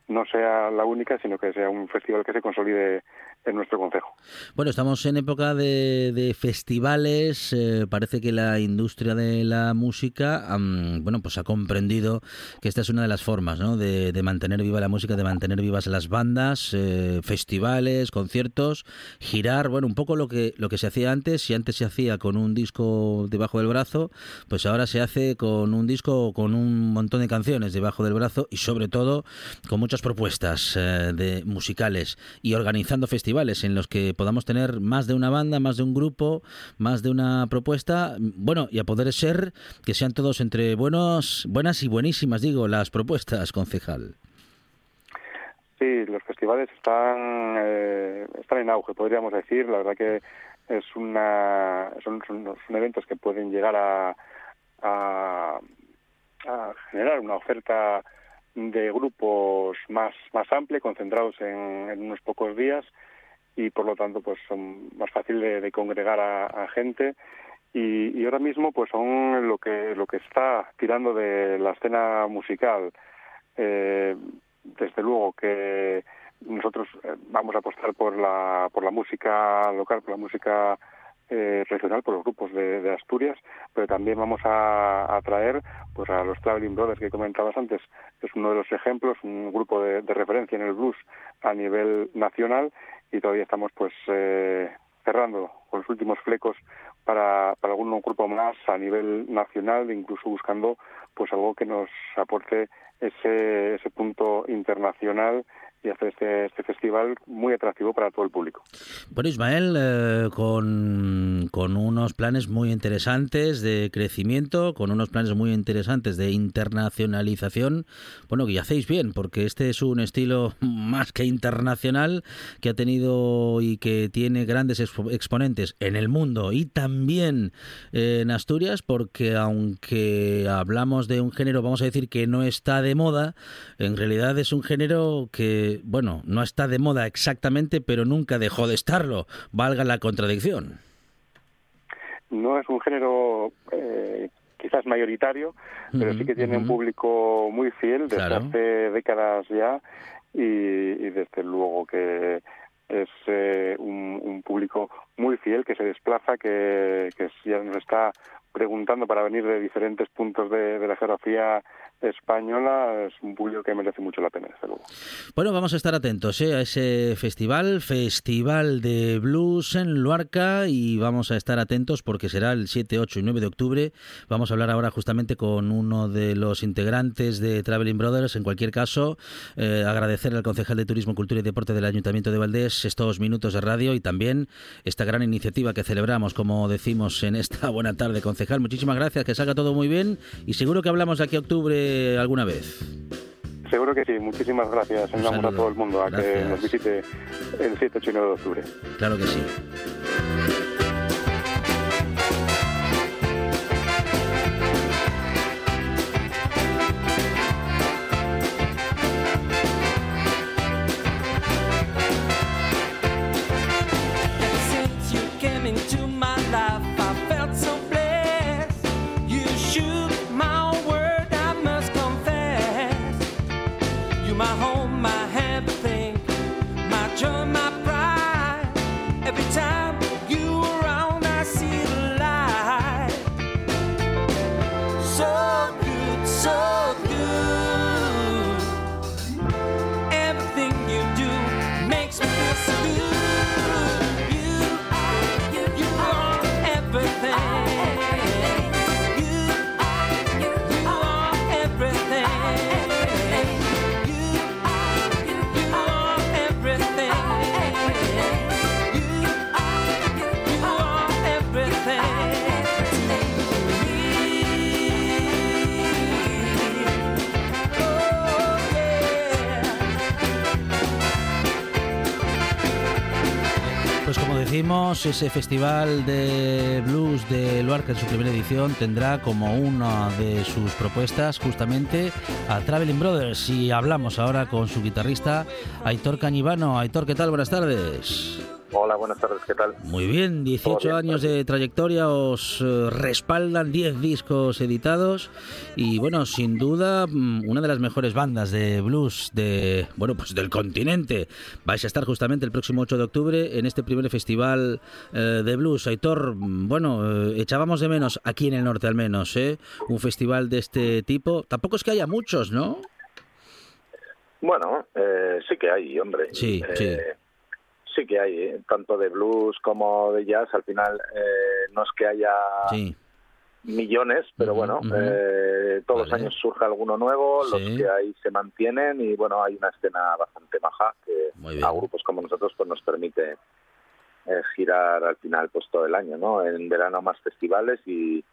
no sea la única, sino que sea un festival que se consolide en nuestro concejo. Bueno, estamos en época de, festivales. Eh, parece que la industria de la música, bueno, pues ha comprendido que esta es una de las formas, ¿no? De, mantener viva la música, de mantener vivas las bandas, eh, festivales, conciertos, girar, bueno, un poco lo que lo que se hacía antes. Si antes se hacía con un disco debajo del brazo, pues ahora se hace con un disco con un montón de canciones debajo del brazo y sobre todo con muchas propuestas eh, de musicales y organizando festivales en los que podamos tener más de una banda, más de un grupo, más de una propuesta, bueno, y a poder ser que sean todos entre buenos, buenas y buenísimas, digo, las propuestas, concejal. Sí, los festivales están, eh, están en auge, podríamos decir. La verdad que es una, son, eventos que pueden llegar a, a, generar una oferta de grupos más, más amplios, concentrados en, unos pocos días y por lo tanto pues son más fácil de, congregar a, gente. Y, ahora mismo pues son lo que lo que está tirando de la escena musical eh, desde luego que nosotros eh, vamos a apostar por la por la música local por la música eh, regional por los grupos de, Asturias, pero también vamos a, traer pues a los Traveling Brothers que comentabas antes, es uno de los ejemplos, un grupo de, referencia en el blues a nivel nacional y todavía estamos pues eh, cerrando con los últimos flecos para, para algún grupo más a nivel nacional, incluso buscando pues algo que nos aporte ese, ese punto internacional y hacer este, este festival muy atractivo para todo el público. Bueno, Ismael, eh, con, con, unos planes muy interesantes de crecimiento, con unos planes muy interesantes de internacionalización, bueno, que hacéis bien, porque este es un estilo más que internacional que ha tenido y que tiene grandes exponentes en el mundo y también en Asturias, porque aunque hablamos de un género, vamos a decir que no está de moda, en realidad es un género que bueno, no está de moda exactamente, pero nunca dejó de estarlo, valga la contradicción. No es un género eh, quizás mayoritario, pero sí que tiene un público muy fiel desde hace décadas ya y, desde luego que es eh, un, público muy fiel que se desplaza, que, que ya nos está preguntando para venir de diferentes puntos de, la geografía española es un bullo que merece mucho la pena, desde luego. Bueno, vamos a estar atentos ¿eh? a ese festival, Festival de Blues en Luarca, y vamos a estar atentos porque será el 7, 8 y 9 de octubre. Vamos a hablar ahora justamente con uno de los integrantes de Traveling Brothers. En cualquier caso, eh, agradecer al concejal de Turismo, Cultura y Deporte del Ayuntamiento de Valdés estos minutos de radio y también esta gran iniciativa que celebramos, como decimos en esta buena tarde, concejal. Muchísimas gracias, que salga todo muy bien y seguro que hablamos aquí a octubre alguna vez. Seguro que sí, muchísimas gracias. Animamos a todo el mundo a que nos visite el 7, 8 y 9 de octubre. Claro que sí. Ese festival de blues de Luarca en su primera edición tendrá como una de sus propuestas justamente a Traveling Brothers y hablamos ahora con su guitarrista Aitor Cañivano. Aitor, ¿qué tal? Buenas tardes. Hola, buenas tardes, ¿qué tal? Muy bien, 18 años de trayectoria, os eh, respaldan 10 discos editados y bueno, sin duda mm, una de las mejores bandas de blues de bueno, pues del continente. Vais a estar justamente el próximo 8 de octubre en este primer festival eh, de blues. Aitor, mm, bueno, eh, echábamos de menos aquí en el norte al menos, ¿eh? Un festival de este tipo. Tampoco es que haya muchos, ¿no? Bueno, sí que hay, hombre. Sí, sí sí que hay, ¿eh? tanto de blues como de jazz. Al final eh, no es que haya millones, pero bueno, eh, todos los años surge alguno nuevo, los que hay se mantienen y bueno, hay una escena bastante maja que a grupos como nosotros pues nos permite girar al final pues todo el año, ¿no? En verano más festivales y,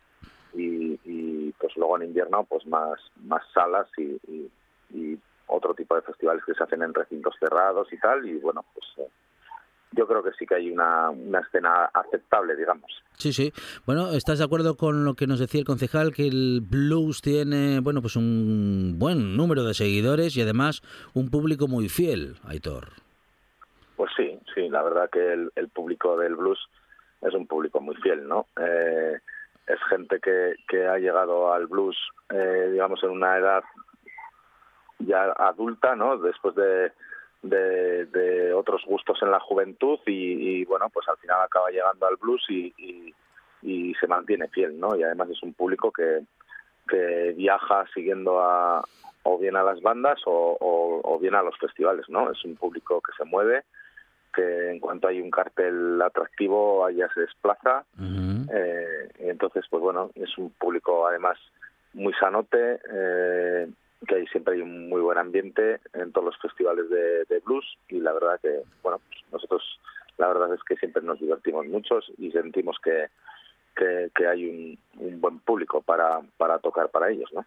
y, pues luego en invierno pues más más salas y, y, otro tipo de festivales que se hacen en recintos cerrados y tal y bueno pues yo creo que sí que hay una, una escena aceptable, digamos. Sí, sí. Bueno, ¿estás de acuerdo con lo que nos decía el concejal, que el blues tiene, bueno, pues un buen número de seguidores y además un público muy fiel, Aitor? Pues sí, sí, la verdad que el, el público del blues es un público muy fiel, ¿no? Eh, es gente que, que ha llegado al blues, eh, digamos, en una edad ya adulta, ¿no? Después de de, otros gustos en la juventud y, bueno, pues al final acaba llegando al blues y, y, se mantiene fiel, ¿no? Y además es un público que, que viaja siguiendo a, o bien a las bandas o, o, bien a los festivales, ¿no? Es un público que se mueve, que en cuanto hay un cartel atractivo allá se desplaza. eh, entonces, pues bueno, es un público además muy sanote, eh, que ahí siempre hay un muy buen ambiente en todos los festivales de, blues y la verdad que, bueno, pues nosotros la verdad es que siempre nos divertimos muchos y sentimos que, que, hay un, un, buen público para, para tocar para ellos, ¿no?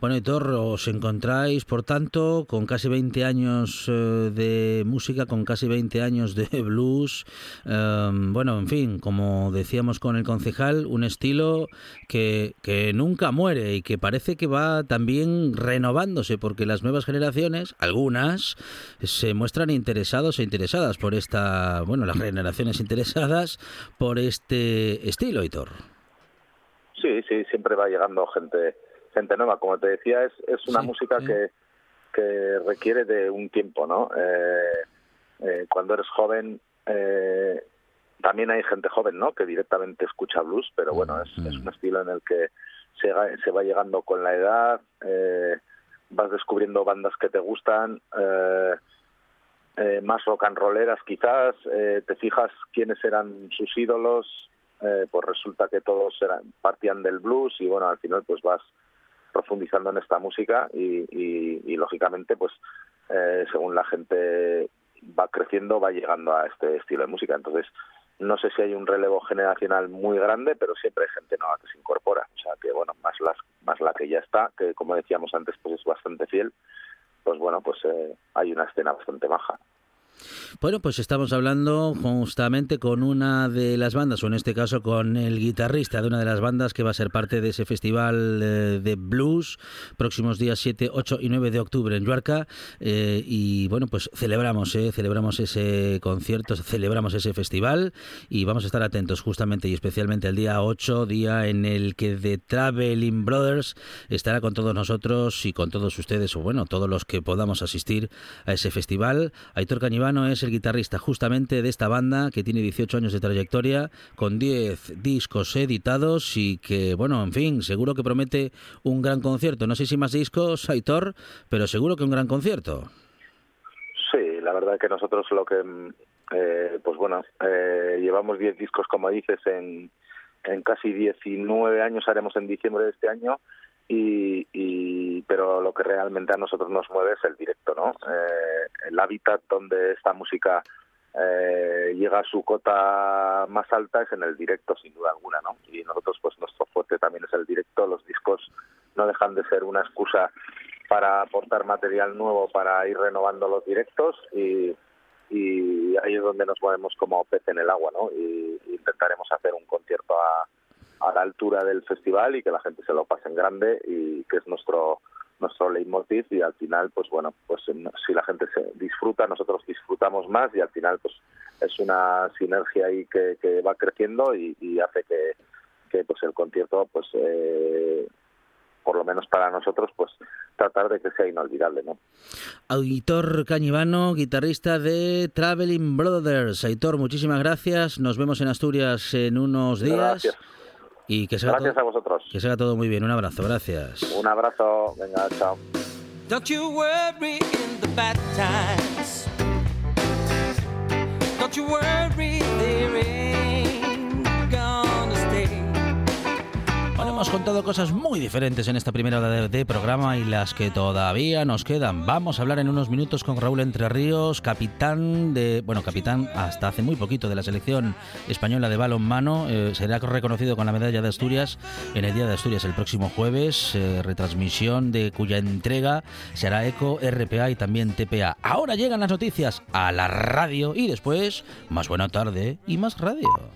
Bueno, Hitor, os encontráis, por tanto, con casi 20 años eh, de música, con casi 20 años de blues. Em, bueno, en fin, como decíamos con el concejal, un estilo que, que nunca muere y que parece que va también renovándose, porque las nuevas generaciones, algunas, se muestran interesados e interesadas por esta, bueno, las generaciones interesadas por este estilo, Hitor. Sí, sí, siempre va llegando gente gente nueva. Como te decía, es, es una música que, que requiere de un tiempo, ¿no? Eh, eh, cuando eres joven, eh, también hay gente joven, ¿no? Que directamente escucha blues, pero bueno, es, es un estilo en el que se, se va llegando con la edad, eh, vas descubriendo bandas que te gustan, eh, eh, más rock and rolleras quizás, te fijas quiénes eran sus ídolos, pues resulta que todos eran, partían del blues y bueno, al final pues vas profundizando en esta música y, lógicamente pues según la gente va creciendo va llegando a este estilo de música entonces no sé si hay un relevo generacional muy grande, pero siempre hay gente nueva que se incorpora. O sea que, bueno, más, las, más la que ya está, que como decíamos antes, pues es bastante fiel, pues bueno, pues eh, hay una escena bastante baja. Bueno, pues estamos hablando justamente con una de las bandas, o en este caso con el guitarrista de una de las bandas que va a ser parte de ese festival eh, de blues próximos días 7, 8 y 9 de octubre en Yuarca. Eh, y bueno, pues celebramos, eh, celebramos ese concierto, celebramos ese festival y vamos a estar atentos justamente y especialmente el día 8, día en el que The Traveling Brothers estará con todos nosotros y con todos ustedes, o bueno, todos los que podamos asistir a ese festival. Aitor Es el guitarrista justamente de esta banda que tiene 18 años de trayectoria, con 10 discos editados y que, bueno, en fin, seguro que promete un gran concierto. No sé si más discos, Aitor, pero seguro que un gran concierto. Sí, la verdad que nosotros lo que, eh, pues bueno, eh, llevamos 10 discos, como dices, en, en casi 19 años, haremos en diciembre de este año y, pero lo que realmente a nosotros nos mueve es el directo, ¿no? Eh, el hábitat donde esta música eh, llega a su cota más alta es en el directo, sin duda alguna, ¿no? Y nosotros, pues nuestro fuerte también es el directo. Los discos no dejan de ser una excusa para aportar material nuevo, para ir renovando los directos y, ahí es donde nos movemos como pez en el agua, ¿no? Y intentaremos hacer un concierto a a la altura del festival y que la gente se lo pase en grande y que es nuestro nuestro leitmotiv y al final pues bueno pues si la gente se disfruta nosotros disfrutamos más y al final pues es una sinergia ahí que, que va creciendo y, hace que, que, pues el concierto pues eh, por lo menos para nosotros, pues tratar de que sea inolvidable, ¿no? Auditor Cañivano, guitarrista de Traveling Brothers. Aitor, muchísimas gracias. Nos vemos en Asturias en unos días. Gracias. Y que sea gracias a vosotros. Que sea todo muy bien. Un abrazo, gracias. Un abrazo, venga, chao. Don't you worry in the bad times. Don't you worry, hemos contado cosas muy diferentes en esta primera hora de, programa y las que todavía nos quedan. Vamos a hablar en unos minutos con Raúl Entre Ríos, capitán de, bueno, capitán hasta hace muy poquito de la selección española de balonmano. Eh, será reconocido con la medalla de Asturias en el Día de Asturias el próximo jueves, eh, retransmisión de cuya entrega será ECO, RPA y también TPA. Ahora llegan las noticias a la radio y después más buena tarde y más radio.